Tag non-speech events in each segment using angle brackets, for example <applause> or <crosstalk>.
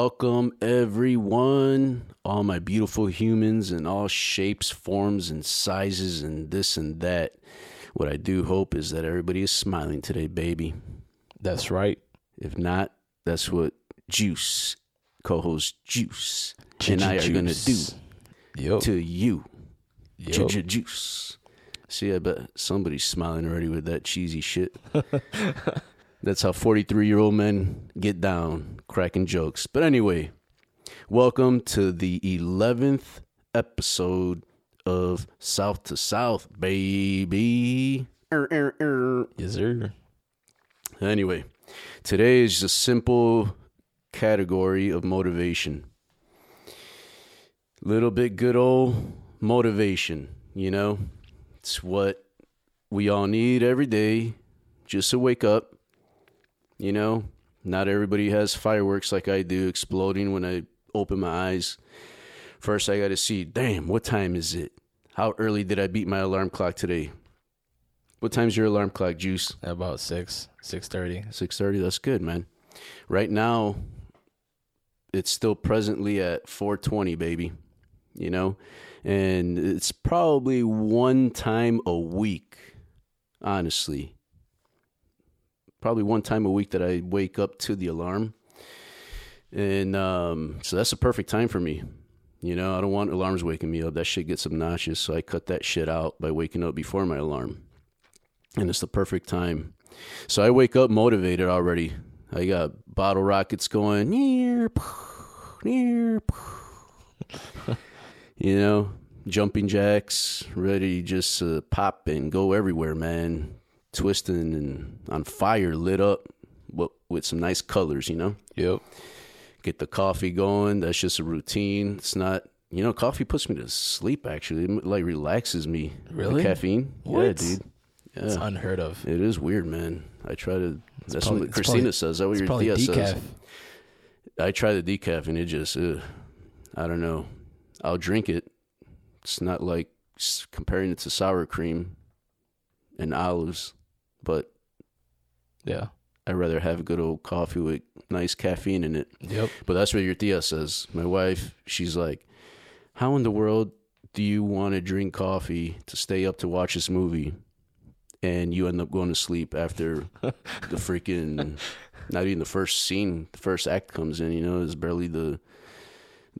Welcome, everyone. All my beautiful humans in all shapes, forms, and sizes, and this and that. What I do hope is that everybody is smiling today, baby. That's right. If not, that's what Juice, co host Juice, and I are going to do Yo. to you. Yo. Ju- ju- Juice. See, I bet somebody's smiling already with that cheesy shit. <laughs> That's how 43 year old men get down, cracking jokes. But anyway, welcome to the 11th episode of South to South, baby. Er, er, er. Yes, sir. Anyway, today is a simple category of motivation. Little bit good old motivation, you know? It's what we all need every day just to wake up. You know, not everybody has fireworks like I do exploding when I open my eyes. First, I got to see, damn, what time is it? How early did I beat my alarm clock today? What time's your alarm clock, Juice? About six, six thirty. Six thirty. That's good, man. Right now, it's still presently at four twenty, baby. You know, and it's probably one time a week. Honestly, probably one time a week that I wake up to the alarm, and um, so that's a perfect time for me. You know, I don't want alarms waking me up. That shit gets obnoxious, so I cut that shit out by waking up before my alarm, and it's the perfect time. So I wake up motivated already. I got bottle rockets going. Near, near, <laughs> you know, jumping jacks, ready just to pop and go everywhere, man. Twisting and on fire, lit up, but with some nice colors, you know. Yep. Get the coffee going. That's just a routine. It's not, you know, coffee puts me to sleep. Actually, it like relaxes me. The Really? caffeine. Yeah, What? dude. Yeah. It's unheard of. It is weird, man. I try to. that's probably- what Christina probably- says. That what your Thea says. I try the decaf and it just, ugh, I don't know. I'll drink it. It's not like comparing it to sour cream and olives, but Yeah. I'd rather have a good old coffee with nice caffeine in it. Yep. But that's what your tia says. My wife, she's like, How in the world do you want to drink coffee to stay up to watch this movie? And you end up going to sleep after <laughs> the freaking, not even the first scene, the first act comes in, you know, it's barely the,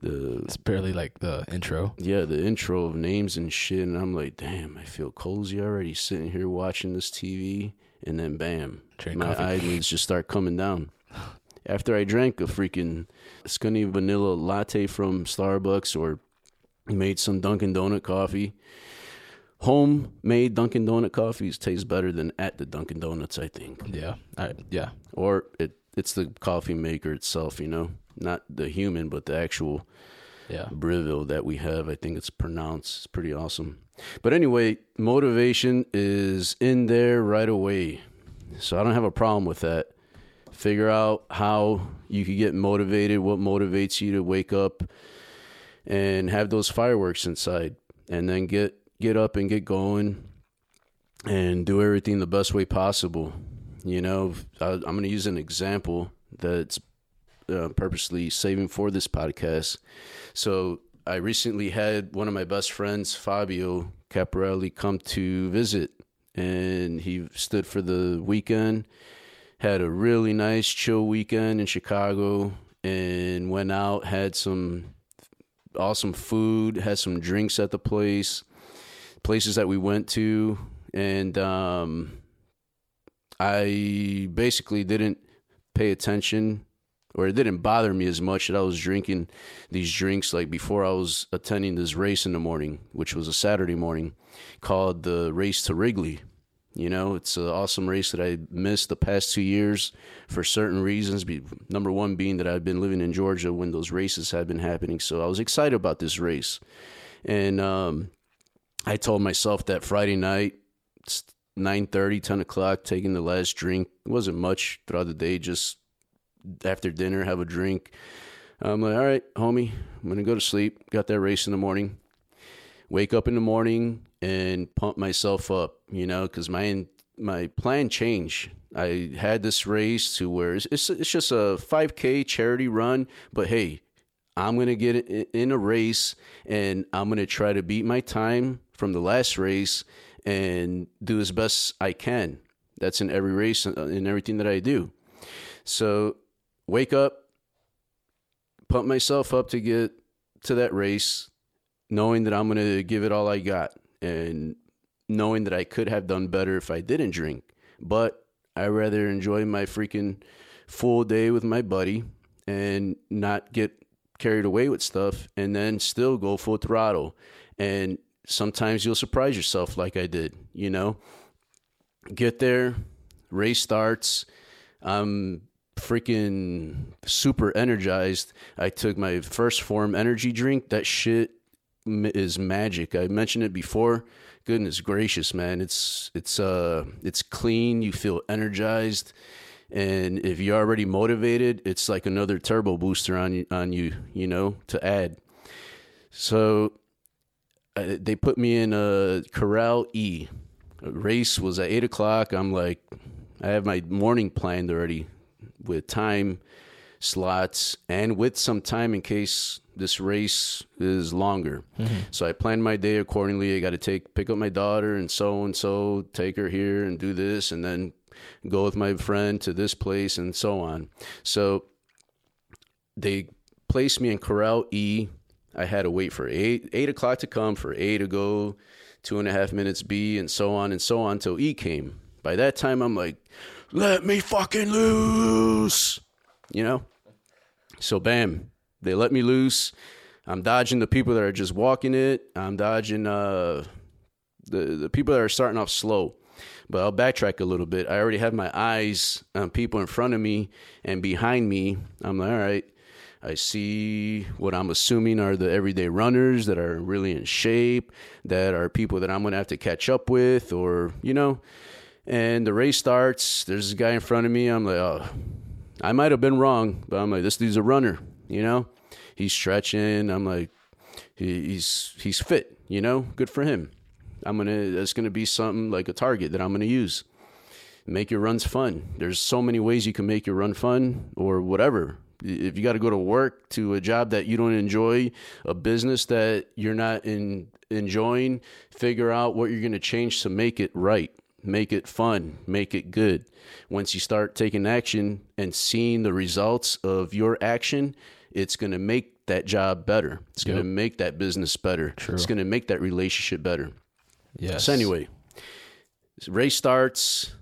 the, It's barely like the intro. yeah, the intro of names and shit. And I'm like, damn, I feel cozy already sitting here watching this TV. And then bam, Drink my coffee. eyelids just start coming down. <sighs> After I drank a freaking skinny vanilla latte from Starbucks or made some Dunkin' Donut coffee, homemade Dunkin' Donut coffees taste better than at the Dunkin' Donuts, I think. Yeah. I, yeah. Or it it's the coffee maker itself, you know, not the human, but the actual Yeah. Breville that we have. I think it's pronounced. It's pretty awesome. But anyway, motivation is in there right away. So I don't have a problem with that. Figure out how you can get motivated, what motivates you to wake up and have those fireworks inside and then get get up and get going and do everything the best way possible. You know, I, I'm going to use an example that's uh, purposely saving for this podcast. So I recently had one of my best friends, Fabio Caparelli, come to visit, and he stood for the weekend. Had a really nice, chill weekend in Chicago, and went out, had some awesome food, had some drinks at the place, places that we went to, and um, I basically didn't pay attention or it didn't bother me as much that I was drinking these drinks like before I was attending this race in the morning, which was a Saturday morning called the Race to Wrigley. You know, it's an awesome race that I missed the past two years for certain reasons. Number one being that I've been living in Georgia when those races have been happening. So I was excited about this race. And um, I told myself that Friday night, 9.30, 10 o'clock, taking the last drink. It wasn't much throughout the day, just after dinner, have a drink. I'm like, all right, homie, I'm to go to sleep. Got that race in the morning. Wake up in the morning and pump myself up, you know, because my my plan changed. I had this race to where it's it's, it's just a 5K charity run, but hey, I'm gonna get in a race, and I'm gonna try to beat my time from the last race and do as best I can. That's in every race and in everything that I do. So wake up, pump myself up to get to that race, knowing that I'm going to give it all I got and knowing that I could have done better if I didn't drink. But I rather enjoy my freaking full day with my buddy and not get carried away with stuff and then still go full throttle. And sometimes you'll surprise yourself like I did, you know? Get there, race starts. I'm freaking super energized. I took my 1st Phorm energy drink. That shit is magic. I mentioned it before. Goodness gracious, man. It's it's uh it's clean, you feel energized. And if you're already motivated, it's like another turbo booster on on you, you know, to add. So uh, they put me in a Corral E. race was at eight o'clock. I'm like, I have my morning planned already with time slots and with some time in case this race is longer. Mm-hmm. So I planned my day accordingly. I got to take pick up my daughter and so and so, take her here and do this, and then go with my friend to this place and so on. So they placed me in Corral E. I had to wait for eight eight o'clock to come for A to go, two and a half minutes B, and so on and so on until E came. By that time, I'm like, let me fucking loose, you know. So bam, they let me loose. I'm dodging the people that are just walking it. I'm dodging uh, the the people that are starting off slow. But I'll backtrack a little bit. I already have my eyes on people in front of me and behind me. I'm like, all right. I see what I'm assuming are the everyday runners that are really in shape, that are people that I'm going to have to catch up with, or, you know. And the race starts. There's a guy in front of me. I'm like, oh, I might have been wrong, but I'm like, this dude's a runner, you know? He's stretching. I'm like, he's he's fit, you know? Good for him. I'm gonna that's gonna be something like a target that I'm gonna use. Make your runs fun. There's so many ways you can make your run fun or whatever. If you got to go to work to a job that you don't enjoy, a business that you're not in enjoying, figure out what you're gonna change to make it right, make it fun, make it good. Once you start taking action and seeing the results of your action, it's gonna make that job better. It's yep. gonna make that business better. True. It's gonna make that relationship better. Yes. So anyway, race starts.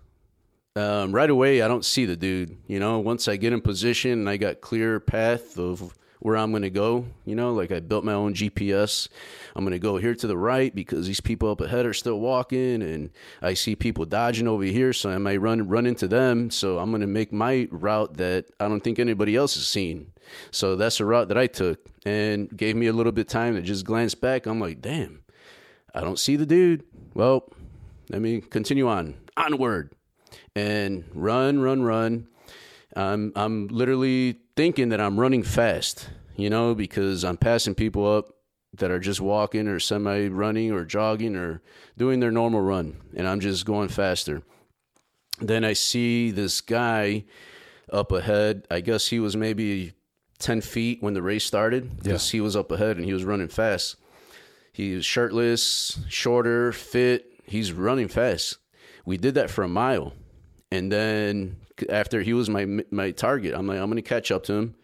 Um, right away, I don't see the dude. You know, once I get in position and I got clear path of where I'm going to go, you know, like I built my own GPS. I'm going to go here to the right because these people up ahead are still walking, and I see people dodging over here, so I might run run into them. So I'm going to make my route that I don't think anybody else has seen. So that's the route that I took, and gave me a little bit of time to just glance back. I'm like, damn I don't see the dude. Well, let me continue on. Onward. And run, run, run. I'm I'm literally thinking that I'm running fast, you know, because I'm passing people up that are just walking or semi running or jogging or doing their normal run and I'm just going faster. Then I see this guy up ahead. I guess he was maybe 10 feet when the race started because yeah. he was up ahead and he was running fast. He's shirtless, shorter, fit. He's running fast. We did that for a mile, and then after he was my my target, I'm like, I'm gonna catch up to him.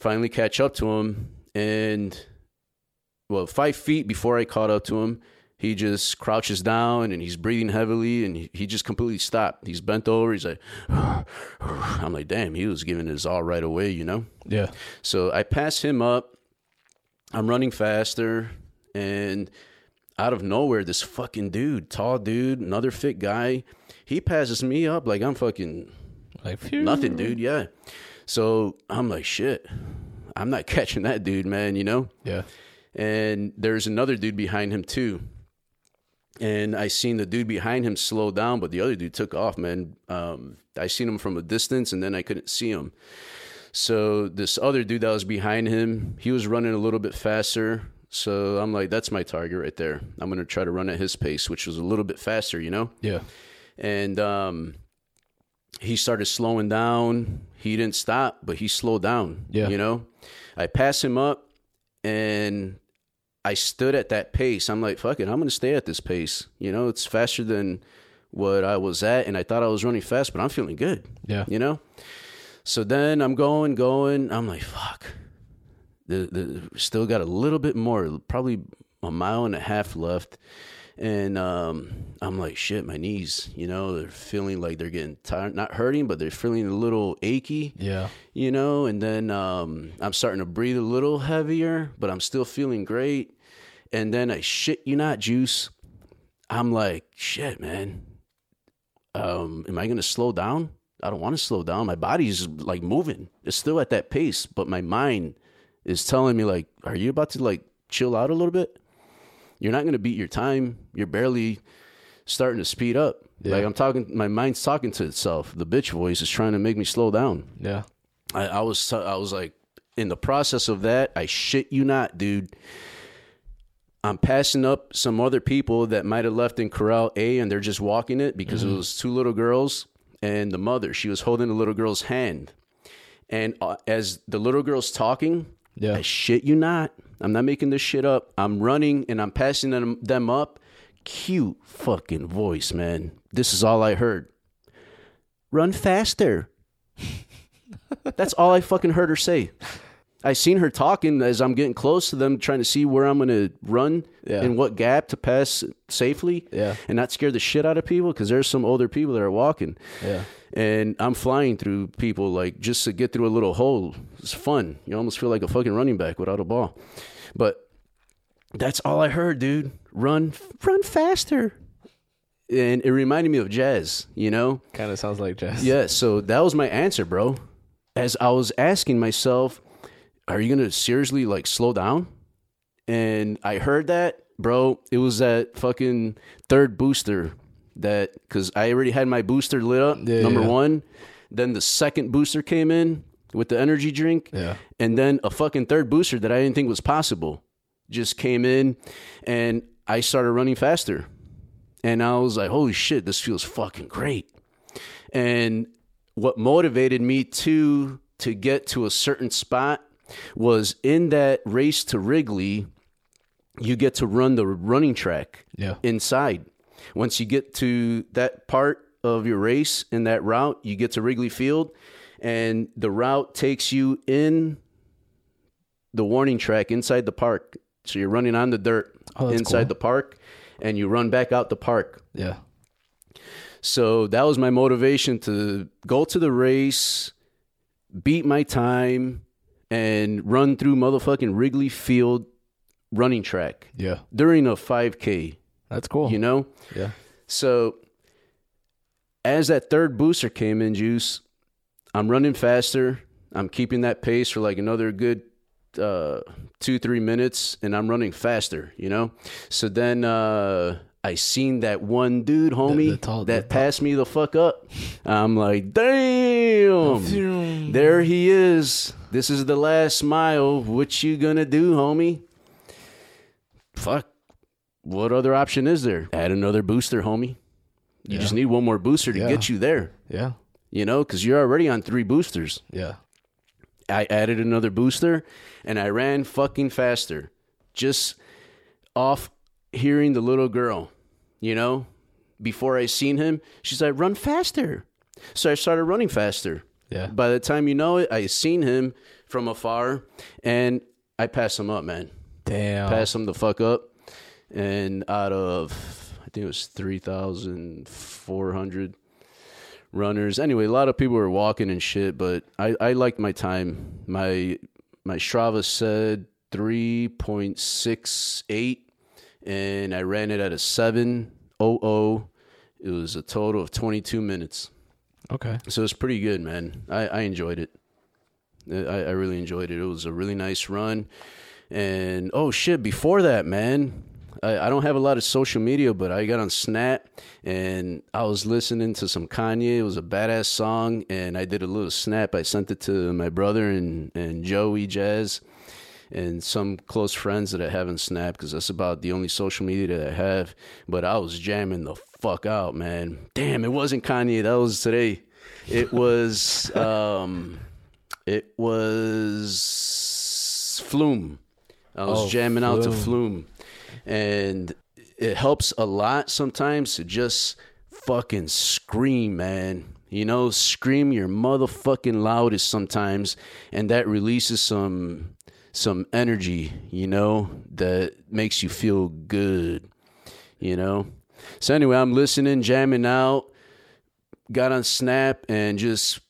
Finally, catch up to him, and well, five feet before I caught up to him, he just crouches down and he's breathing heavily, and he, he just completely stopped. He's bent over. He's like, <sighs> I'm like, damn, he was giving his all right away, you know? Yeah. So I pass him up. I'm running faster and out of nowhere, this fucking dude, tall dude, another fit guy, he passes me up like I'm fucking like phew. nothing, dude. Yeah. So I'm like, shit, I'm not <laughs> catching that dude, man. You know? Yeah. And there's another dude behind him too. And I seen the dude behind him slow down, but the other dude took off, man. Um, I seen him from a distance, and then I couldn't see him. So this other dude that was behind him, he was running a little bit faster. So I'm like, that's my target right there. I'm going to try to run at his pace, which was a little bit faster, you know? Yeah. And um, he started slowing down. He didn't stop, but he slowed down. Yeah. you know, I passed him up, and I stood at that pace. I'm like, fuck it, I'm gonna stay at this pace. You know, it's faster than what I was at, and I thought I was running fast, but I'm feeling good. Yeah. You know? So then I'm going, going. I'm like, fuck. The, the still got a little bit more, probably a mile and a half left. And um, I'm like, shit, my knees, you know, they're feeling like they're getting tired, not hurting, but they're feeling a little achy, Yeah. you know. And then um, I'm starting to breathe a little heavier, but I'm still feeling great. And then I shit you not, juice. I'm like, shit, man. Um, am I gonna slow down? I don't want to slow down. My body's like moving. It's still at that pace, but my mind is telling me like, are you about to like chill out a little bit? You're not gonna beat your time. You're barely starting to speed up. Yeah. Like I'm talking, my mind's talking to itself. The bitch voice is trying to make me slow down. Yeah. I, I was I was like in the process of that, I shit you not, dude. I'm passing up some other people that might have left in corral A and they're just walking it because it was two little girls and the mother. She was holding the little girl's hand. And uh, as the little girl's talking, Yeah. I shit you not. I'm not making this shit up. I'm running and I'm passing them, them up. Cute fucking voice, man. This is all I heard. Run faster. <laughs> That's all I fucking heard her say. I seen her talking as I'm getting close to them, trying to see where I'm gonna run Yeah. and what gap to pass safely, Yeah. and not scare the shit out of people because there's some older people that are walking, Yeah. and I'm flying through people like just to get through a little hole. It's fun. You almost feel like a fucking running back without a ball, but that's all I heard, dude. Run, run faster, and it reminded me of jazz. You know, Kind of sounds like jazz. yeah, so that was my answer, bro. As I was asking myself, are you going to seriously like slow down? And I heard that, bro. It was that fucking third booster that cuz I already had my booster lit up, Yeah, number yeah. 1. Then the second booster came in with the energy drink. Yeah. And then a fucking third booster that I didn't think was possible just came in and I started running faster. And I was like, holy shit, this feels fucking great. And what motivated me to to get to a certain spot was in that race to Wrigley, you get to run the running track Yeah. inside. Once you get to that part of your race in that route, you get to Wrigley Field, and the route takes you in the warning track inside the park. So you're running on the dirt Oh, inside cool. the park, and you run back out the park. Yeah. So that was my motivation to go to the race, beat my time, and run through motherfucking Wrigley Field running track Yeah. during a 5K, That's cool. you know? Yeah. So as that third booster came in, Juice, I'm running faster. I'm keeping that pace for like another good uh, two, three minutes, and I'm running faster, you know? So then uh, I seen that one dude, homie, the tall- that the- passed me the fuck up. I'm like, damn, there he is. This is the last mile. What you gonna do, homie? Fuck. What other option is there? Add another booster, homie. You Yeah. just need one more booster to Yeah. get you there, Yeah. you know, because you're already on three boosters. Yeah. I added another booster and I ran fucking faster just off hearing the little girl, you know, before I seen him. She's like, run faster. So I started running faster. Yeah. By the time you know it, I seen him from afar and I passed him up, man. Damn. Passed him the fuck up. And out of, I think it was 3,400 runners. Anyway, a lot of people were walking and shit, but I, I liked my time. My my Strava said 3.68 and I ran it at a 700. It was a total of 22 minutes. Okay. So it's pretty good, man. I, I enjoyed it. I, I really enjoyed it. It was a really nice run. And oh shit, before that, man, I, I don't have a lot of social media, but I got on Snap and I was listening to some Kanye. It was a badass song, and I did a little snap. I sent it to my brother and, and Joey Jazz. and some close friends that I haven't snapped because that's about the only social media that I have. But I was jamming the fuck out, man. Damn, it wasn't Kanye. That was today. It was um, it was Flume. I was Oh, jamming out to Flume. Flume, and it helps a lot sometimes to just fucking scream, man. You know, scream your motherfucking loudest sometimes, and that releases some some energy. You know, that makes you feel good. You know. So anyway, I'm listening, jamming out. Got on Snap and just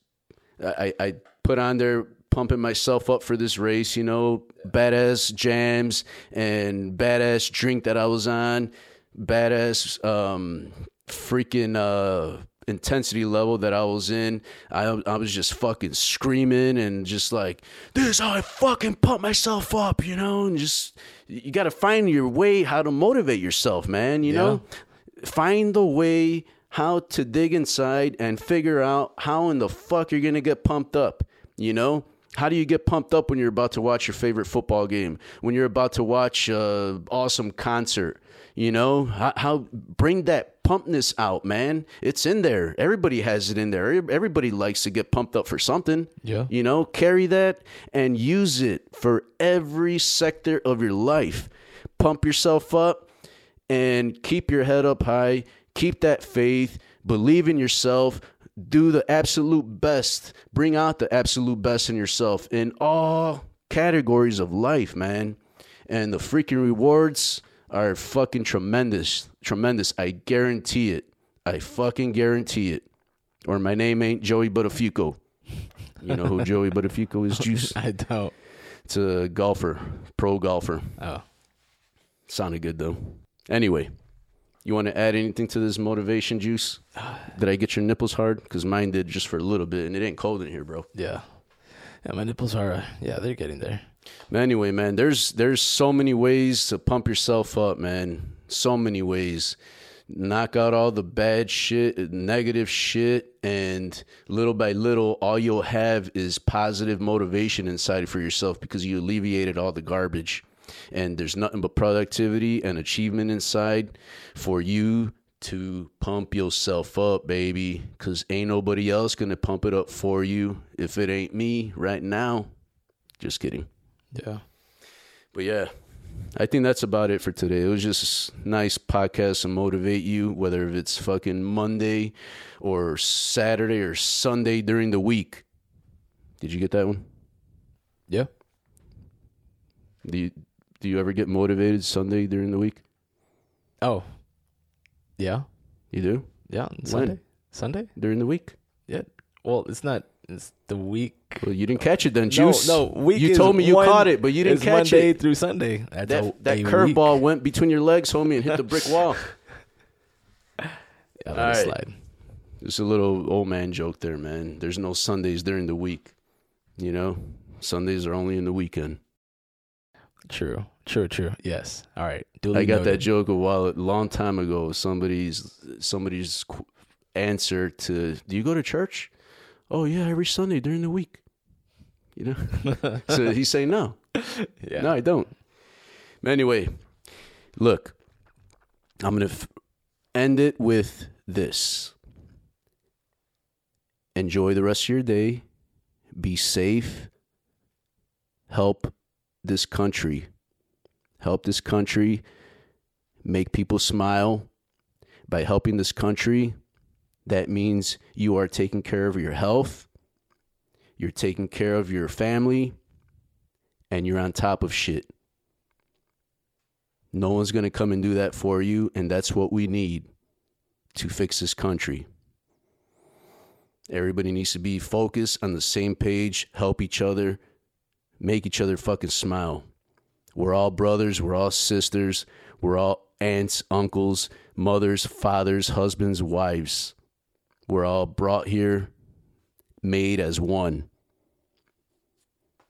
I, I put on there pumping myself up for this race, you know, badass jams and badass drink that I was on, badass um freaking uh intensity level that I was in. I I was just fucking screaming and just like this is how I fucking pump myself up, you know, and just you got to find your way how to motivate yourself, man, you know? Find the way how to dig inside and figure out how in the fuck you're gonna get pumped up. You know, how do you get pumped up when you're about to watch your favorite football game? When you're about to watch a awesome concert? You know, how, how bring that pumpness out, man. It's in there. Everybody has it in there. Everybody likes to get pumped up for something. Yeah. You know, carry that and use it for every sector of your life. Pump yourself up and keep your head up high. Keep that faith. Believe in yourself. Do the absolute best. Bring out the absolute best in yourself in all categories of life, man. And the freaking rewards are fucking tremendous. Tremendous. I guarantee it. I fucking guarantee it. Or my name ain't Joey Buttafuoco. You know who <laughs> Joey Buttafuoco is, Juice? <laughs> I don't. It's a golfer, pro golfer. Oh. Sounded good though. Anyway, you want to add anything to this motivation juice? Did I get your nipples hard? Because mine did just for a little bit, and it ain't cold in here, bro. Yeah. Yeah, my nipples are. Uh, yeah, they're getting there. But anyway, man, there's there's so many ways to pump yourself up, man. So many ways. Knock out all the bad shit, negative shit, and little by little, all you'll have is positive motivation inside for yourself because you alleviated all the garbage. And there's nothing but productivity and achievement inside for you to pump yourself up, baby. Because ain't nobody else gonna pump it up for you if it ain't me right now. Just kidding. Yeah. But yeah, I think that's about it for today. It was just a nice podcast to motivate you, whether if it's fucking Monday or Saturday or Sunday during the week. Did you get that one? Yeah. Do you do you ever get motivated Sunday during the week? Oh. Yeah. You do Yeah. on Sunday. Sunday. during the week. Yeah. Well, it's not. It's the week. Well, you didn't catch it then, Juice. No, no. Week You told me you one- caught it, but you didn't catch Monday it. through Sunday. That's That a, that curveball went between your legs, homie, and hit the brick <laughs> wall. Yeah, All slide. Just a little old man joke there, man. There's no Sundays during the week. You know, Sundays are only in the weekend. True. True. True. Yes. All right. Duly I got that joke a while, a long time ago. Somebody's somebody's answer to, "Do you go to church?" Oh yeah, every Sunday during the week. You know, <laughs> so he's saying no, Yeah. no, I don't. But anyway, look, I'm gonna f- end it with this. Enjoy the rest of your day. Be safe. Help this country. Help this country make people smile by helping this country. That means you are taking care of your health, you're taking care of your family, and you're on top of shit. No one's going to come and do that for you, and that's what we need to fix this country. Everybody needs to be focused on the same page, help each other, make each other fucking smile. We're all brothers, we're all sisters, we're all aunts, uncles, mothers, fathers, husbands, wives. We're all brought here, made as one.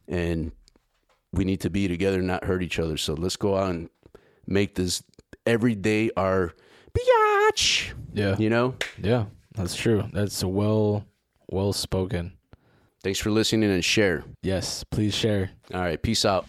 And we need to be together, not hurt each other. So let's go out and make this every day our biatch. Yeah. You know? Yeah. That's true. That's well well spoken. Thanks for listening and share. Yes. Please share. All right, peace out.